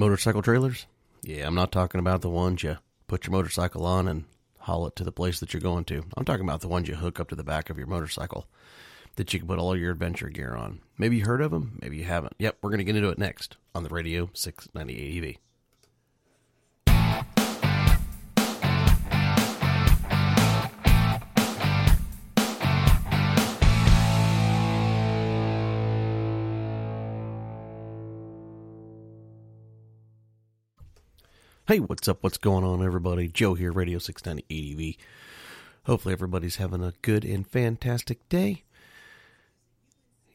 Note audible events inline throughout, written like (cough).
Motorcycle trailers? Yeah, I'm not talking about the ones you put your motorcycle on and haul it to the place that you're going to. I'm talking about the ones you hook up to the back of your motorcycle that you can put all your adventure gear on. Maybe you heard of them, maybe you haven't. Yep, we're going to get into it next on the Radio 690 ADV. Hey, what's up? What's going on, everybody? Joe here, Radio 690 ADV. Hopefully, everybody's having a good and fantastic day.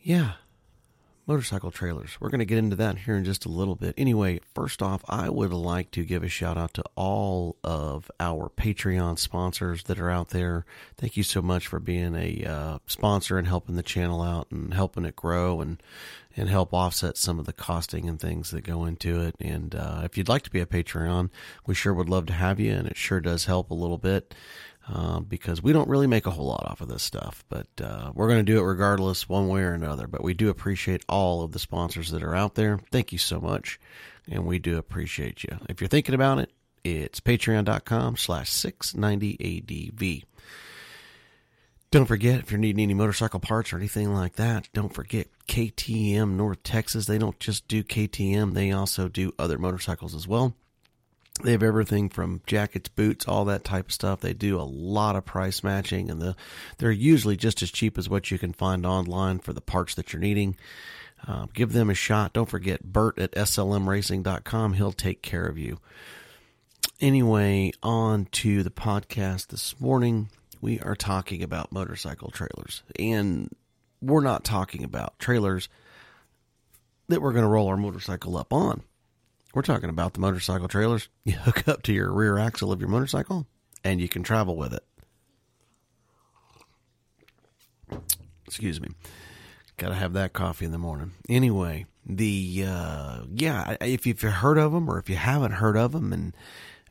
Yeah, motorcycle trailers. We're going to get into that here in just a little bit. Anyway, first off, I would like to give a shout out to all of our Patreon sponsors that are out there. Thank you so much for being a uh, sponsor and helping the channel out and helping it grow and and help offset some of the costing and things that go into it. And uh, if you'd like to be a Patreon, we sure would love to have you, and it sure does help a little bit. Uh, because we don't really make a whole lot off of this stuff, but uh, we're going to do it regardless, one way or another. But we do appreciate all of the sponsors that are out there. Thank you so much, and we do appreciate you. If you're thinking about it, it's patreon.com slash 690ADV. Don't forget, if you're needing any motorcycle parts or anything like that, don't forget KTM North Texas. They don't just do KTM, they also do other motorcycles as well. They have everything from jackets, boots, all that type of stuff. They do a lot of price matching, and the, they're usually just as cheap as what you can find online for the parts that you're needing. Uh, give them a shot. Don't forget Bert at slmracing.com. He'll take care of you. Anyway, on to the podcast this morning. We are talking about motorcycle trailers, and we're not talking about trailers that we're going to roll our motorcycle up on. We're talking about the motorcycle trailers you hook up to your rear axle of your motorcycle and you can travel with it. Excuse me. Got to have that coffee in the morning. Anyway, the uh, yeah, if you've heard of them or if you haven't heard of them, and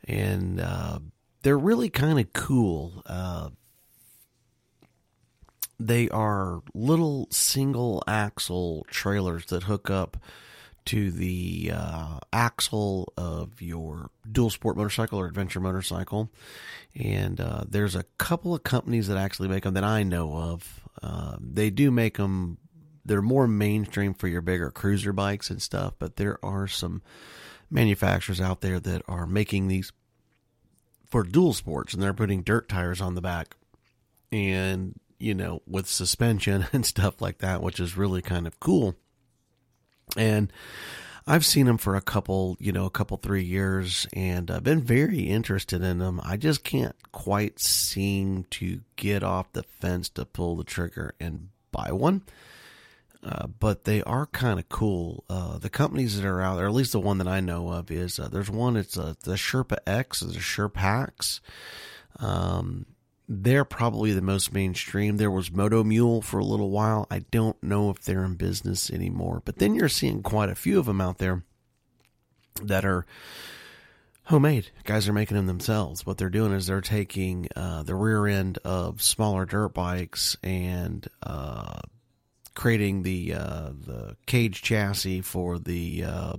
and uh, they're really kind of cool. Uh, they are little single axle trailers that hook up to the uh, axle of your dual sport motorcycle or adventure motorcycle. And uh, there's a couple of companies that actually make them that I know of. Uh, they do make them, they're more mainstream for your bigger cruiser bikes and stuff, but there are some manufacturers out there that are making these for dual sports and they're putting dirt tires on the back and, you know, with suspension (laughs) and stuff like that, which is really kind of cool and I've seen them for a couple, you know, a couple three years, and I've been very interested in them. I just can't quite seem to get off the fence to pull the trigger and buy one. Uh, but they are kind of cool. Uh, the companies that are out there, at least the one that I know of, is uh, there's one. It's uh, the Sherpa X, the Sherpax. Um, they're probably the most mainstream. There was Moto Mule for a little while. I don't know if they're in business anymore. But then you're seeing quite a few of them out there that are homemade. Guys are making them themselves. What they're doing is they're taking uh, the rear end of smaller dirt bikes and uh, creating the uh, the cage chassis for the uh,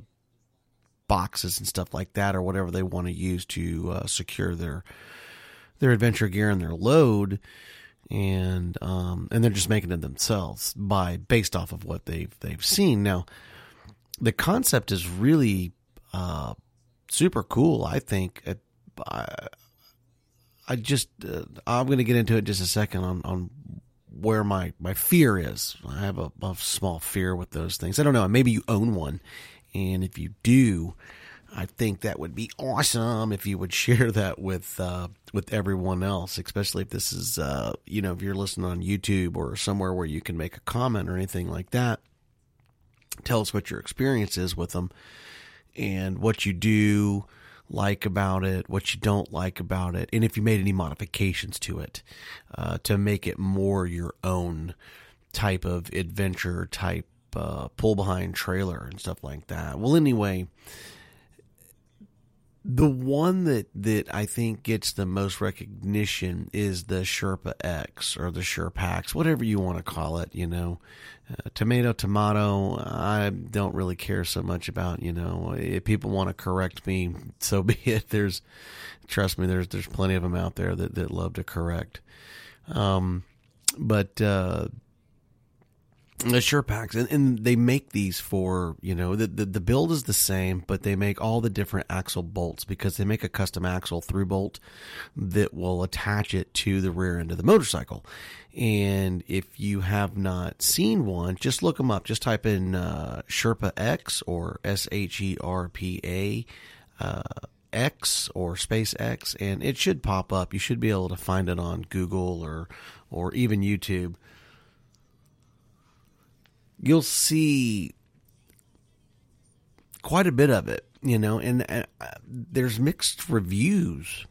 boxes and stuff like that, or whatever they want to use to uh, secure their their adventure gear and their load and um, and they're just making it themselves by based off of what they've they've seen now the concept is really uh, super cool. I think. I, I just uh, I'm going to get into it in just a second on on where my my fear is. I have a, a small fear with those things. I don't know. Maybe you own one, and if you do, I think that would be awesome if you would (laughs) share that with uh, with everyone else, especially if this is uh, you know if you're listening on YouTube or somewhere where you can make a comment or anything like that. Tell us what your experience is with them and what you do like about it, what you don't like about it, and if you made any modifications to it uh, to make it more your own type of adventure type uh, pull behind trailer and stuff like that. Well, anyway, the one that, that I think gets the most recognition is the Sherpa X or the Sherpax, whatever you want to call it, you know. Uh, tomato, tomato, I don't really care so much about, you know, if people want to correct me, (laughs) so be it. There's, trust me, there's, there's plenty of them out there that, that love to correct. Um, but, uh, the Sherpax, and, and they make these for you know the, the, the build is the same, but they make all the different axle bolts because they make a custom axle through bolt that will attach it to the rear end of the motorcycle. And if you have not seen one, just look them up. Just type in uh, Sherpa X or S H E R P A. Uh, X or Space X, and it should pop up. You should be able to find it on Google or or even YouTube you'll see quite a bit of it, you know, and uh, there's mixed reviews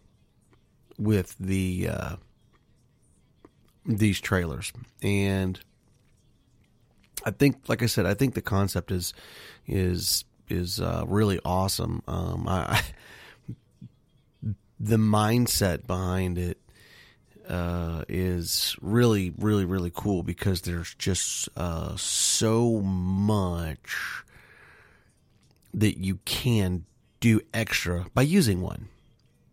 with the uh, these trailers, and I think, like I said, I think the concept is is is uh, really awesome. Um, I, (laughs) the mindset behind it uh, is really, really, really cool because there's just uh, so much that you can do extra by using one.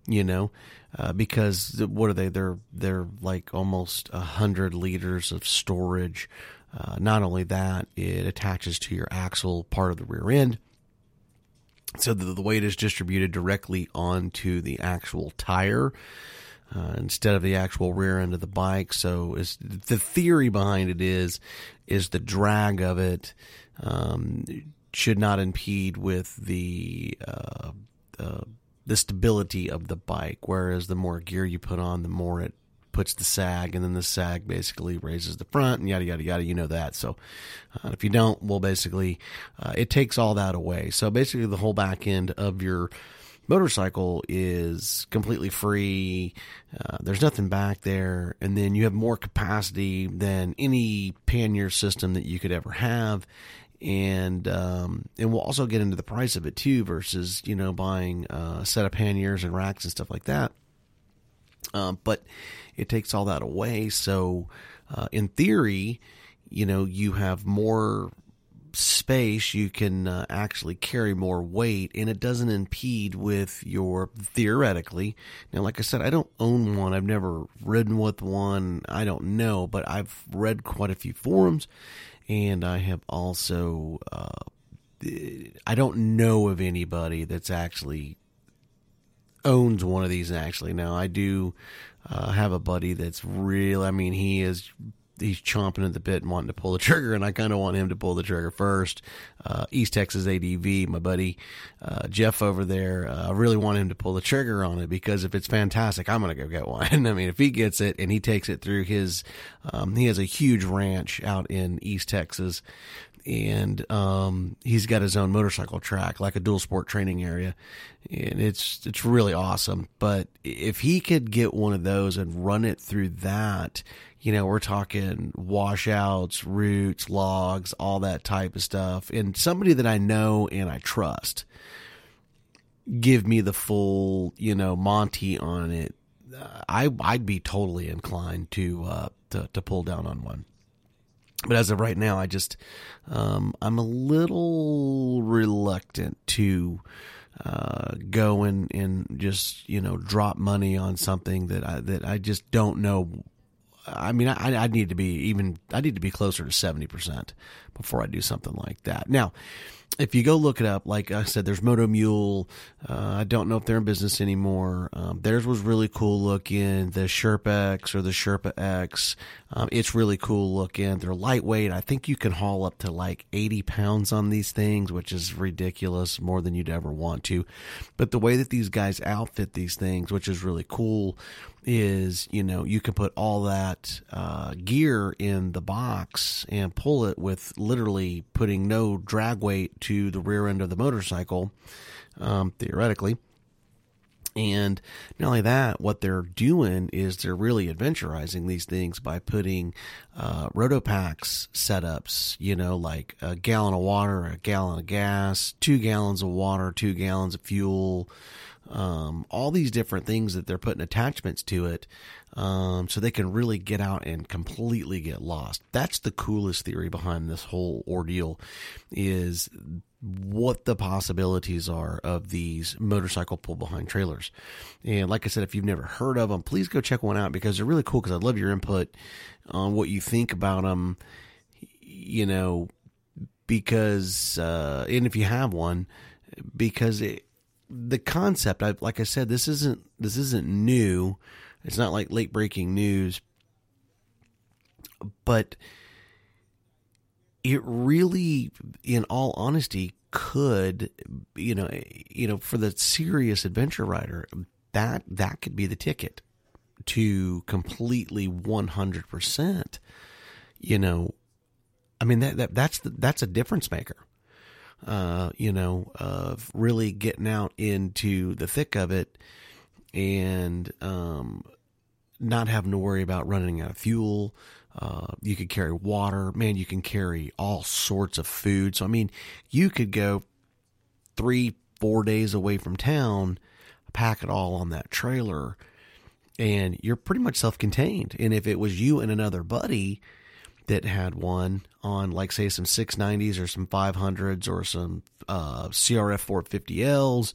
You know, uh, because what are they? They're they're like almost a hundred liters of storage. Uh, not only that, it attaches to your axle part of the rear end so that the weight is distributed directly onto the actual tire uh, instead of the actual rear end of the bike. So is the theory behind it is is the drag of it um, should not impede with the uh, uh, the stability of the bike. Whereas the more gear you put on, the more it puts the sag, and then the sag basically raises the front, and yada yada yada. You know that. So uh, if you don't, well, basically, uh, it takes all that away. So basically, the whole back end of your motorcycle is completely free. Uh, there's nothing back there, and then you have more capacity than any pannier system that you could ever have. And um, and we'll also get into the price of it too, versus you know buying a set of panniers and racks and stuff like that. Uh, but it takes all that away. So uh, in theory, you know you have more space, you can uh, actually carry more weight, and it doesn't impede with your theoretically. Now, like I said, I don't own one. I've never ridden with one. I don't know, but I've read quite a few forums, and I have also. Uh, I don't know of anybody that's actually owns one of these actually now i do uh, have a buddy that's real i mean he is he's chomping at the bit and wanting to pull the (laughs) trigger, and I kind of want him to pull the trigger first. Uh, East Texas ADV, my buddy uh, Jeff over there, uh, I really want him to pull the trigger on it because if it's fantastic, I'm gonna go get one. (laughs) I mean, if he gets it and he takes it through his, um, he has a huge ranch out in East Texas. And um, he's got his own motorcycle track, like a dual sport training area, and it's it's really awesome. But if he could get one of those and run it through that, you know, we're talking washouts, roots, logs, all that type of stuff. And somebody that I know and I trust give me the full, you know, Monty on it. I I'd be totally inclined to uh, to to pull down on one. But as of right now, I just um, I'm a little reluctant to uh, go and, and just you know drop money on something that I that I just don't know I mean, I, I need to be even, I need to be closer to 70% before I do something like that. Now, if you go look it up, like I said, there's Moto Mule. Uh, I don't know if they're in business anymore. Um, theirs was really cool looking. The Sherpa X or the Sherpa X, um, it's really cool looking. They're lightweight. I think you can haul up to like 80 pounds on these things, which is ridiculous, more than you'd ever want to. But the way that these guys outfit these things, which is really cool, is you know you can put all that uh, gear in the box and pull it with literally putting no drag weight to the rear end of the motorcycle um, theoretically. And not only that what they're doing is they're really adventurizing these things by putting uh, RotoPax setups you know like a gallon of water a gallon of gas two gallons of water two gallons of fuel um, all these different things that they're putting attachments to it um, so they can really get out and completely get lost. That's the coolest theory behind this whole ordeal is what the possibilities are of these motorcycle pull behind trailers. And like i said if you've never heard of them please go check one out because they're really cool because i love your input on what you think about them you know because uh, and if you have one because it the concept, I, like I said, this isn't this isn't new. It's not like late breaking news, but it really, in all honesty, could you know you know for the serious adventure rider that that could be the ticket to completely 100% you know. I mean that, that that's the, that's a difference maker uh, you know, of really getting out into the thick of it and um, not having to worry about running out of fuel. Uh, you could carry water. Man, you can carry all sorts of food. So, I mean, you could go three, four days away from town, pack it all on that trailer, and you're pretty much self contained. And if it was you and another buddy, that had one on like say some 690s or some 500s or some uh, CRF 450Ls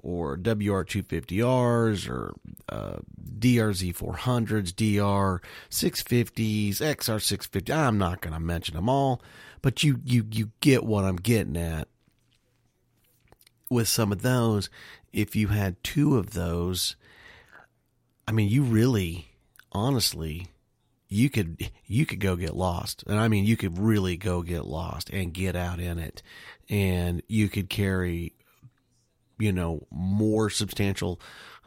or WR250Rs or uh, DRZ 400s, DR 650s, XR 650. I'm not going to mention them all, but you you you get what I'm getting at. With some of those, if you had two of those, I mean, you really, honestly, you could you could go get lost. And i mean you could really go get lost and get out in it. And you could carry you know more substantial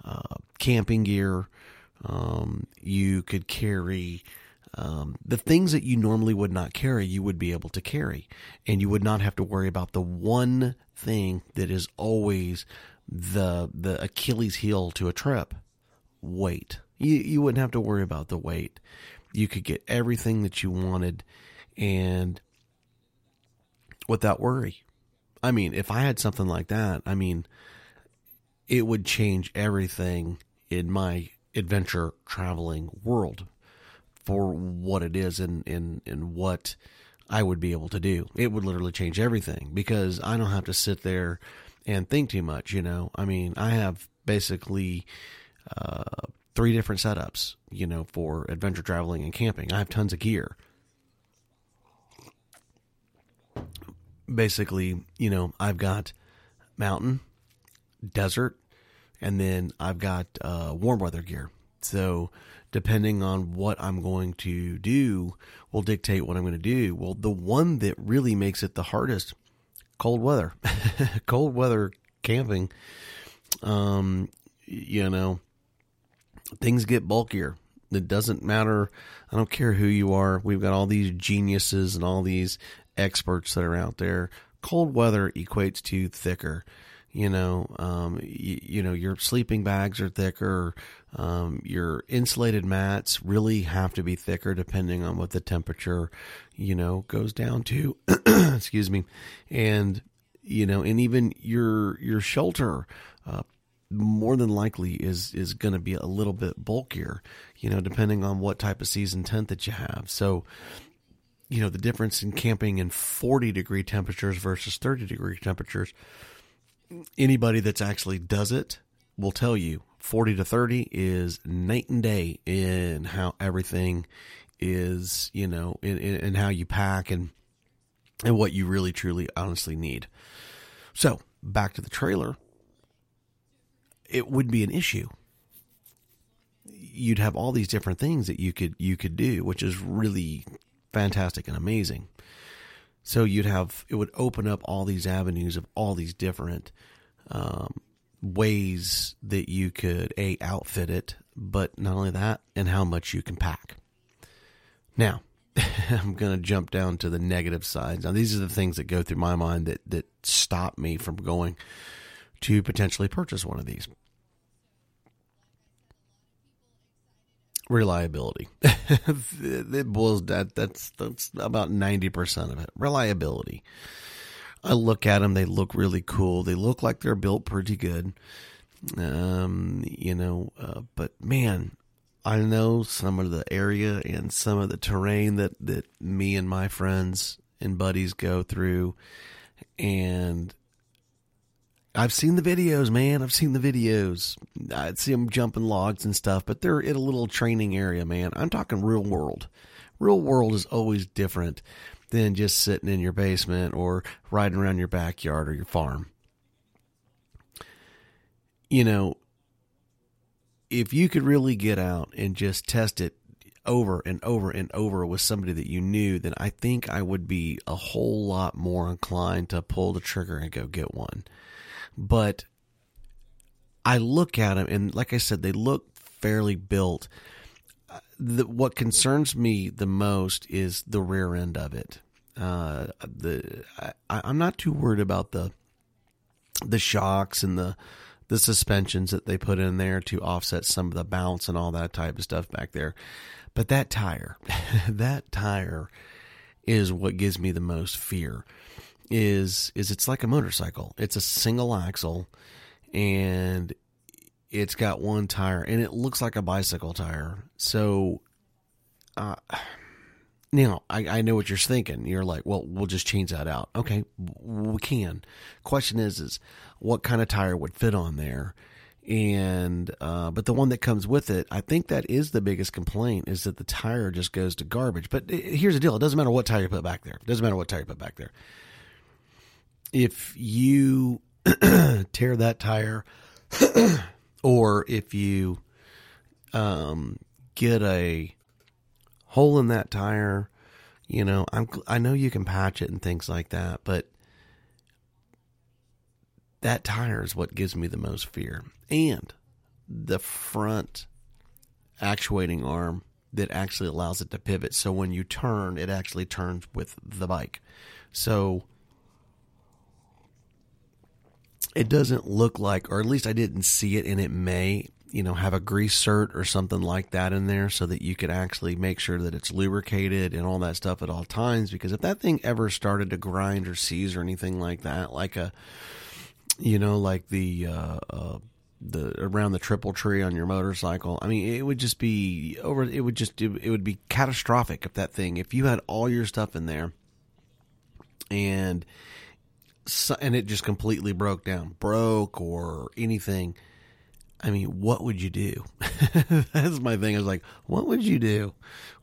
uh, camping gear. Um, you could carry um, the things that you normally would not carry you would be able to carry. And you would not have to worry about the one thing that is always the the achilles heel to a trip weight. You you wouldn't have to worry about the weight you could get everything that you wanted and without worry. I mean, if I had something like that, I mean, it would change everything in my adventure traveling world for what it is and, and, and what I would be able to do. It would literally change everything because I don't have to sit there and think too much, you know. I mean, I have basically uh, three different setups, you know, for adventure traveling and camping. I have tons of gear. Basically, you know, I've got mountain, desert, and then I've got uh, warm weather gear. So, depending on what I'm going to do, will dictate what I'm going to do. Well, the one that really makes it the hardest, cold weather, (laughs) cold weather camping. Um, you know, things get bulkier. It doesn't matter. I don't care who you are. We've got all these geniuses and all these experts that are out there. Cold weather equates to thicker. You know, um, you, you, know, your sleeping bags are thicker. Um, your insulated mats really have to be thicker depending on what the temperature, you know, goes down to. (clears throat) Excuse me, and you know, and even your your shelter. Uh, more than likely is is going to be a little bit bulkier, you know, depending on what type of season tent that you have. So, you know, the difference in camping in 40 degree temperatures versus 30 degree temperatures, anybody that's actually does it will tell you 40 to 30 is night and day in how everything is, you know, in, in, in how you pack and and what you really, truly, honestly need. So, back to the trailer. It would be an issue. You'd have all these different things that you could you could do, which is really fantastic and amazing. So you'd have it would open up all these avenues of all these different um, ways that you could a outfit it, but not only that, and how much you can pack. Now, (laughs) I'm going to jump down to the negative side. Now, these are the things that go through my mind that that stop me from going to potentially purchase one of these. Reliability. (laughs) it boils that that's that's about 90% of it. Reliability. I look at them, they look really cool. They look like they're built pretty good. Um, you know, uh, but man, I know some of the area and some of the terrain that, that me and my friends and buddies go through. And I've seen the videos, man. I've seen the videos. I see them jumping logs and stuff, but they're in a little training area, man. I'm talking real world. Real world is always different than just sitting in your basement or riding around your backyard or your farm. You know, if you could really get out and just test it over and over and over with somebody that you knew, then I think I would be a whole lot more inclined to pull the trigger and go get one. But I look at them, and like I said, they look fairly built. The, what concerns me the most is the rear end of it. Uh, the I, I'm not too worried about the the shocks and the the suspensions that they put in there to offset some of the bounce and all that type of stuff back there. But that tire, (laughs) that tire is what gives me the most fear. Is is it's like a motorcycle. It's a single axle and it's got one tire and it looks like a bicycle tire. So uh now, I, I know what you're thinking. You're like, well, we'll just change that out. Okay, we can. Question is, is what kind of tire would fit on there? And uh, but the one that comes with it, I think that is the biggest complaint is that the tire just goes to garbage. But here's the deal: it doesn't matter what tire you put back there. It doesn't matter what tire you put back there. If you (clears throat) tear that tire, (clears throat) or if you um, get a hole in that tire. You know, I'm I know you can patch it and things like that, but that tire is what gives me the most fear. And the front actuating arm that actually allows it to pivot. So when you turn, it actually turns with the bike. So it doesn't look like, or at least I didn't see it, and it may you know, have a grease zerk or something like that in there so that you could actually make sure that it's lubricated and all that stuff at all times. Because if that thing ever started to grind or seize or anything like that, like a, you know, like the, uh, uh, the around the triple tree on your motorcycle. I mean, it would just be over. It would just it, would be catastrophic if that thing if you had all your stuff in there and and it just completely broke down, broke or anything I mean, what would you do? (laughs) That's my thing. I was like, what would you do?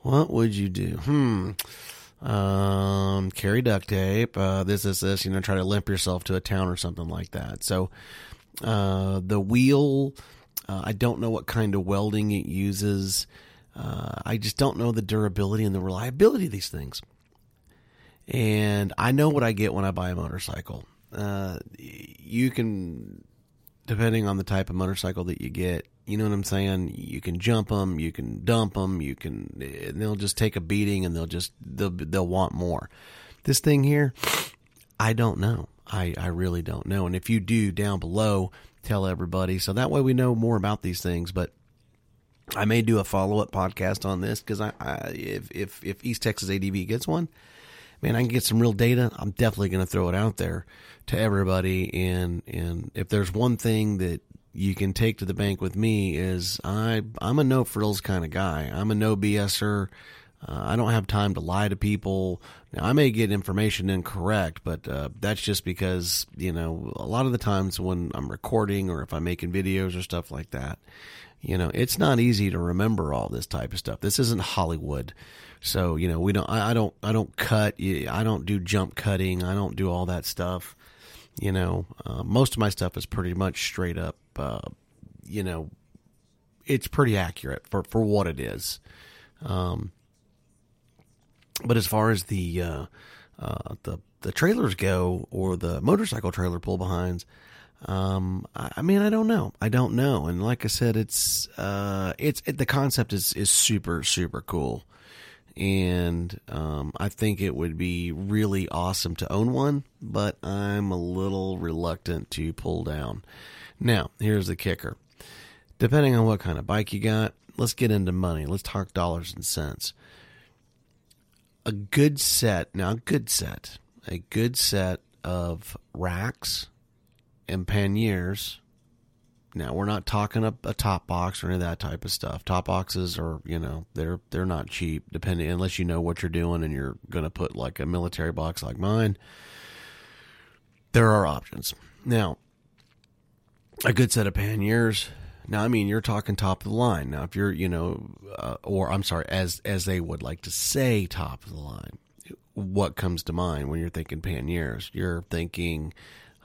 What would you do? Hmm. Um, carry duct tape. Uh, this is this. You know, try to limp yourself to a town or something like that. So, uh, the wheel. Uh, I don't know what kind of welding it uses. Uh, I just don't know the durability and the reliability of these things. And I know what I get when I buy a motorcycle. Uh, you can depending on the type of motorcycle that you get. You know what I'm saying? You can jump them, you can dump them, you can. And they'll just take a beating and they'll just they'll they'll want more. This thing here, I don't know. I I really don't know. And if you do, down below, tell everybody so that way we know more about these things. But I may do a follow up podcast on this because I, I if if if East Texas ADV gets one, man, I can get some real data. I'm definitely going to throw it out there to everybody. And and if there's one thing that you can take to the bank with me is I I'm a no frills kind of guy. I'm a no BSer. Uh, I don't have time to lie to people. Now, I may get information incorrect, but uh, that's just because, you know, a lot of the times when I'm recording or if I'm making videos or stuff like that, you know, it's not easy to remember all this type of stuff. This isn't Hollywood. So, you know, we don't, I, I don't, I don't cut, I don't do jump cutting. I don't do all that stuff. You know, uh, most of my stuff is pretty much straight up, uh, you know, it's pretty accurate for, for what it is. Um, but as far as the uh, uh, the the trailers go, or the motorcycle trailer pull behinds, um, I, I, mean, I don't know. I don't know. And like I said, it's uh, it's it, the concept is is super super cool, and um, I think it would be really awesome to own one. But I'm a little reluctant to pull down. Now, here's the kicker. Depending on what kind of bike you got, let's get into money. Let's talk dollars and cents a good set, now a good set, a good set of racks and panniers. Now we're not talking a, a top box or any of that type of stuff. Top boxes are, you know, they're they're not cheap, depending unless you know what you're doing and you're gonna put like a military box like mine. There are options. Now, a good set of panniers now, I mean, you're talking top of the line. Now, if you're, you know, uh, or I'm sorry, as as they would like to say, top of the line. What comes to mind when you're thinking panniers? You're thinking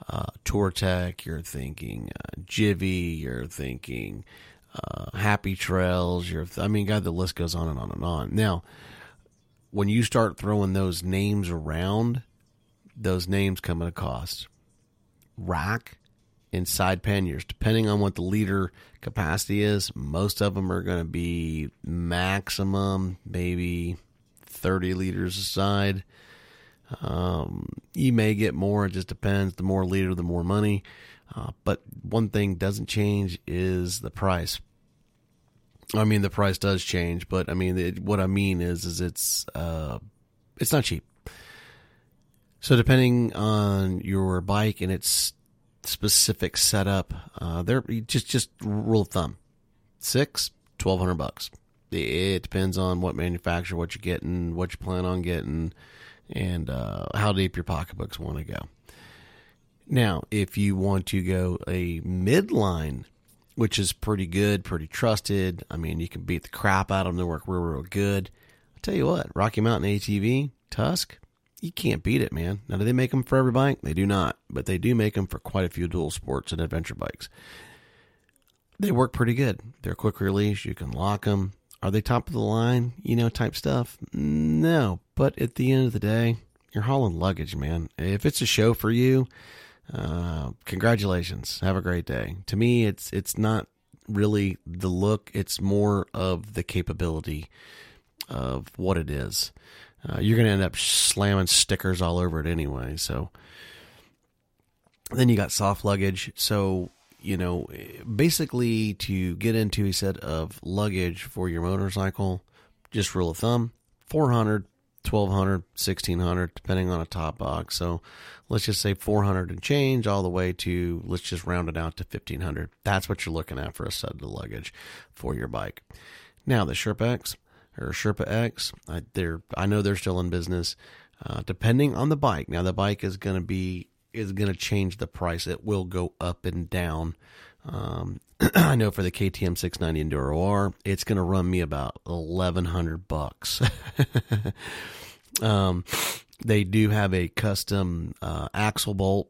uh, Tech. You're thinking uh, Givi. You're thinking uh, Happy Trails. You're, I mean, God, the list goes on and on and on. Now, when you start throwing those names around, those names come at a cost. Rack in side panniers, depending on what the liter capacity is. Most of them are going to be maximum, maybe 30 liters a side. Um, you may get more, it just depends. The more leader, the more money. Uh, but one thing doesn't change is the price. I mean, the price does change, but I mean, it, what I mean is, is it's uh, it's not cheap. So depending on your bike and its specific setup. Uh, they're just just rule of thumb, six, twelve hundred bucks. It depends on what manufacturer, what you're getting, what you plan on getting, and uh, how deep your pocketbooks want to go. Now, if you want to go a midline, which is pretty good, pretty trusted, I mean, you can beat the crap out of them. They work real, real good. I'll tell you what, Rocky Mountain ATV, Tusk, you can't beat it, man. Now, do they make them for every bike? They do not, but they do make them for quite a few dual sports and adventure bikes. They work pretty good. They're quick release. You can lock them. Are they top of the line, you know, type stuff? No, but at the end of the day, you're hauling luggage, man. If it's a show for you, uh, congratulations. Have a great day. To me, it's it's not really the look; it's more of the capability of what it is uh, you're going to end up slamming stickers all over it anyway. So then you got soft luggage. So, you know, basically to get into a set of luggage for your motorcycle, just rule of thumb 400, 1200, 1600, depending on a top box. So let's just say 400 and change all the way to, let's just round it out to 1500. That's what you're looking at for a set of luggage for your bike. Now, the Sherpa X or Sherpa X. I, they're I know they're still in business. Uh, depending on the bike. Now the bike is going to be is going to change the price. It will go up and down. Um, (clears throat) I know for the KTM 690 Enduro R, it's going to run me about eleven hundred bucks. (laughs) um, they do have a custom uh, axle bolt,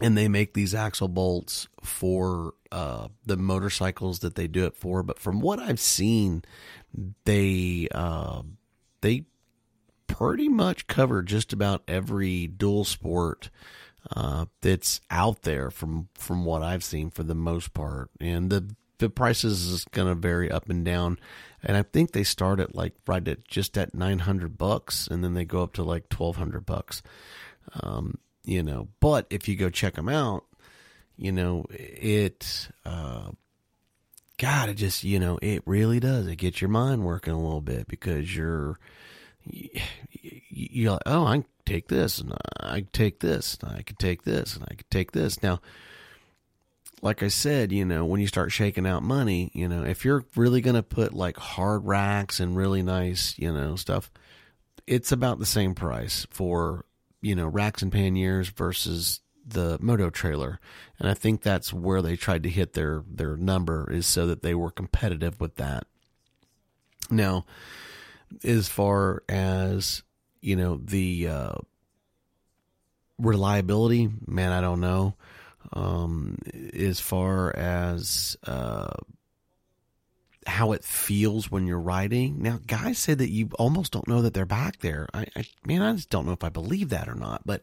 and they make these axle bolts for uh, the motorcycles that they do it for. But from what I've seen, they uh, they pretty much cover just about every dual sport uh, that's out there from from what I've seen for the most part, and the the prices is going to vary up and down. And I think they start at like right at just at nine hundred bucks, and then they go up to like twelve hundred bucks. Um, you know, but if you go check them out, you know it. Uh, God, it just, you know, it really does. It gets your mind working a little bit because you're, you're like, oh, I can take this and I can take this and I can take this and I can take this. Now, like I said, you know, when you start shaking out money, you know, if you're really going to put like hard racks and really nice, you know, stuff, it's about the same price for, you know, racks and panniers versus the moto trailer. And I think that's where they tried to hit their, their number is so that they were competitive with that. Now, as far as, you know, the, uh, reliability, man, I don't know. Um, as far as uh, how it feels when you're riding. Now, guys say that you almost don't know that they're back there. I, I man, I just don't know if I believe that or not. But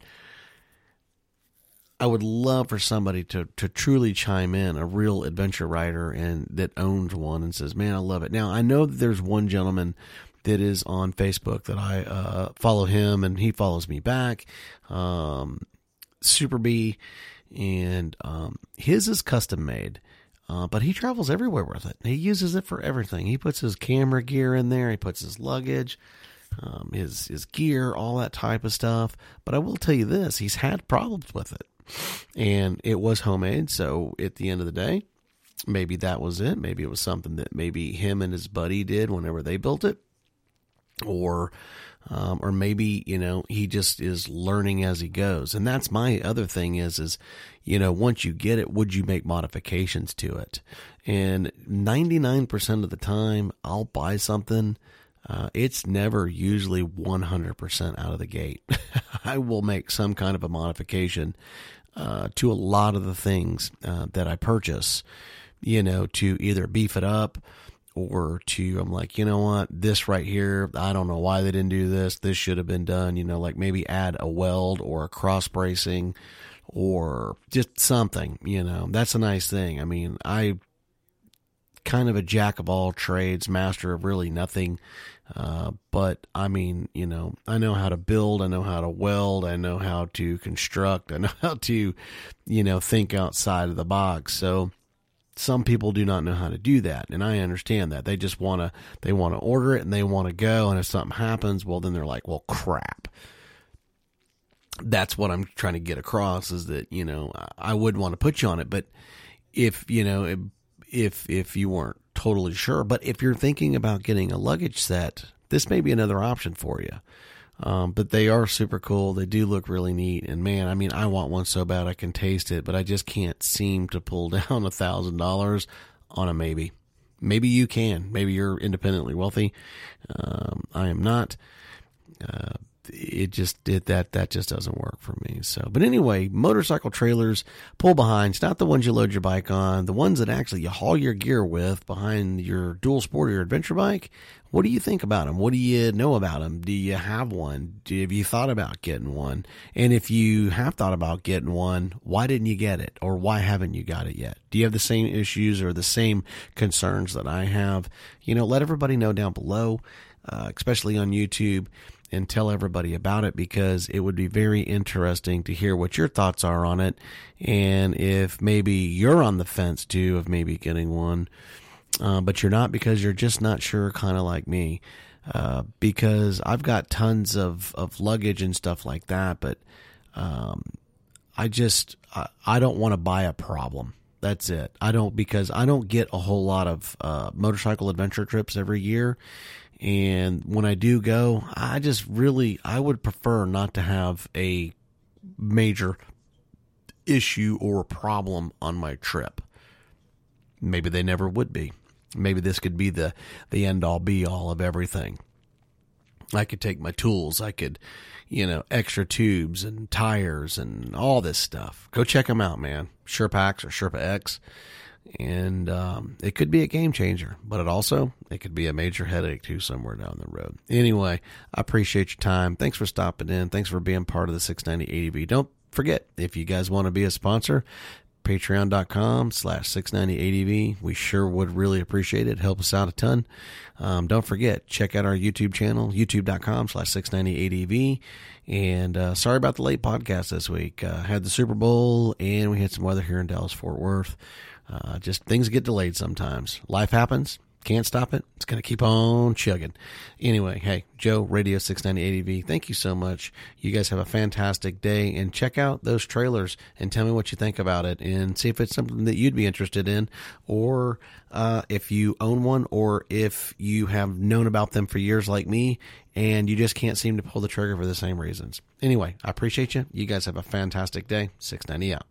I would love for somebody to to truly chime in, a real adventure rider and that owns one and says, "Man, I love it." Now, I know that there's one gentleman that is on Facebook that I uh, follow him and he follows me back. Um, Super B, and um, his is custom made. Uh, but he travels everywhere with it. He uses it for everything. He puts his camera gear in there. He puts his luggage, um, his his gear, all that type of stuff. But I will tell you this: he's had problems with it, and it was homemade. So at the end of the day, maybe that was it. Maybe it was something that maybe him and his buddy did whenever they built it, or um, or maybe you know he just is learning as he goes. And that's my other thing is is you know once you get it would you make modifications to it? And 99% of the time i'll buy something uh, it's never usually 100% out of the gate. (laughs) I will make some kind of a modification uh, to a lot of the things uh, that i purchase you know to either beef it up or to I'm like, you know what, this right here, I don't know why they didn't do this. This should have been done, you know, like maybe add a weld or a cross bracing or just something, you know. That's a nice thing. I mean, I kind of a jack of all trades, master of really nothing. Uh, but I mean, you know, I know how to build, I know how to weld, I know how to construct, I know (laughs) how to, you know, think outside of the box. So, some people do not know how to do that and i understand that. They just want to they want to order it and they want to go and if something happens well then they're like well crap. That's what i'm trying to get across is that you know i would want to put you on it but if you know if if you weren't totally sure but if you're thinking about getting a luggage set this may be another option for you um, but they are super cool. They do look really neat. And man, I mean, I want one so bad I can taste it, but I just can't seem to pull (laughs) down a thousand dollars on a maybe. Maybe you can. Maybe you're independently wealthy. Um, I am not. Uh, it just it, that that just doesn't work for me. So, but anyway, motorcycle trailers pull behind. It's not the ones you load your bike on. The ones that actually you haul your gear with behind your dual sport or your adventure bike. What do you think about them? What do you know about them? Do you have one? Do, have you thought about getting one? And if you have thought about getting one, why didn't you get it? Or why haven't you got it yet? Do you have the same issues or the same concerns that I have? You know, let everybody know down below, uh, especially on YouTube and tell everybody about it because it would be very interesting to hear what your thoughts are on it. And if maybe you're on the fence too of maybe getting one, uh, but you're not because you're just not sure, kind of like me. Uh, because I've got tons of, of luggage and stuff like that, but um, I just I, I don't want to buy a problem. That's it. I don't because I don't get a whole lot of uh, motorcycle adventure trips every year, and when I do go, I just really I would prefer not to have a major issue or problem on my trip. Maybe they never would be. Maybe this could be the, the end all be all of everything. I could take my tools. I could, you know, extra tubes and tires and all this stuff. Go check them out, man. Sherpax or Sherpa X. And um, it could be a game changer, but it also it could be a major headache too somewhere down the road. Anyway, I appreciate your time. Thanks for stopping in. Thanks for being part of the 690 ADV. Don't forget if you guys want to be a sponsor, patreon.com slash 690adv we sure would really appreciate it. Help us out a ton. Um, don't forget check out our youtube channel youtube.com slash 690adv and uh, sorry about the late podcast this week. Uh, had the super bowl and we had some weather here in dallas fort worth. Uh, just things get delayed sometimes. Life happens Can't stop it. It's going to keep on chugging. Anyway, hey, Joe, Radio 690 ADV, thank you so much. You guys have a fantastic day and check out those trailers and tell me what you think about it and see if it's something that you'd be interested in or uh, if you own one or if you have known about them for years like me and you just can't seem to pull the trigger for the same reasons. Anyway, I appreciate you. You guys have a fantastic day. 690 out.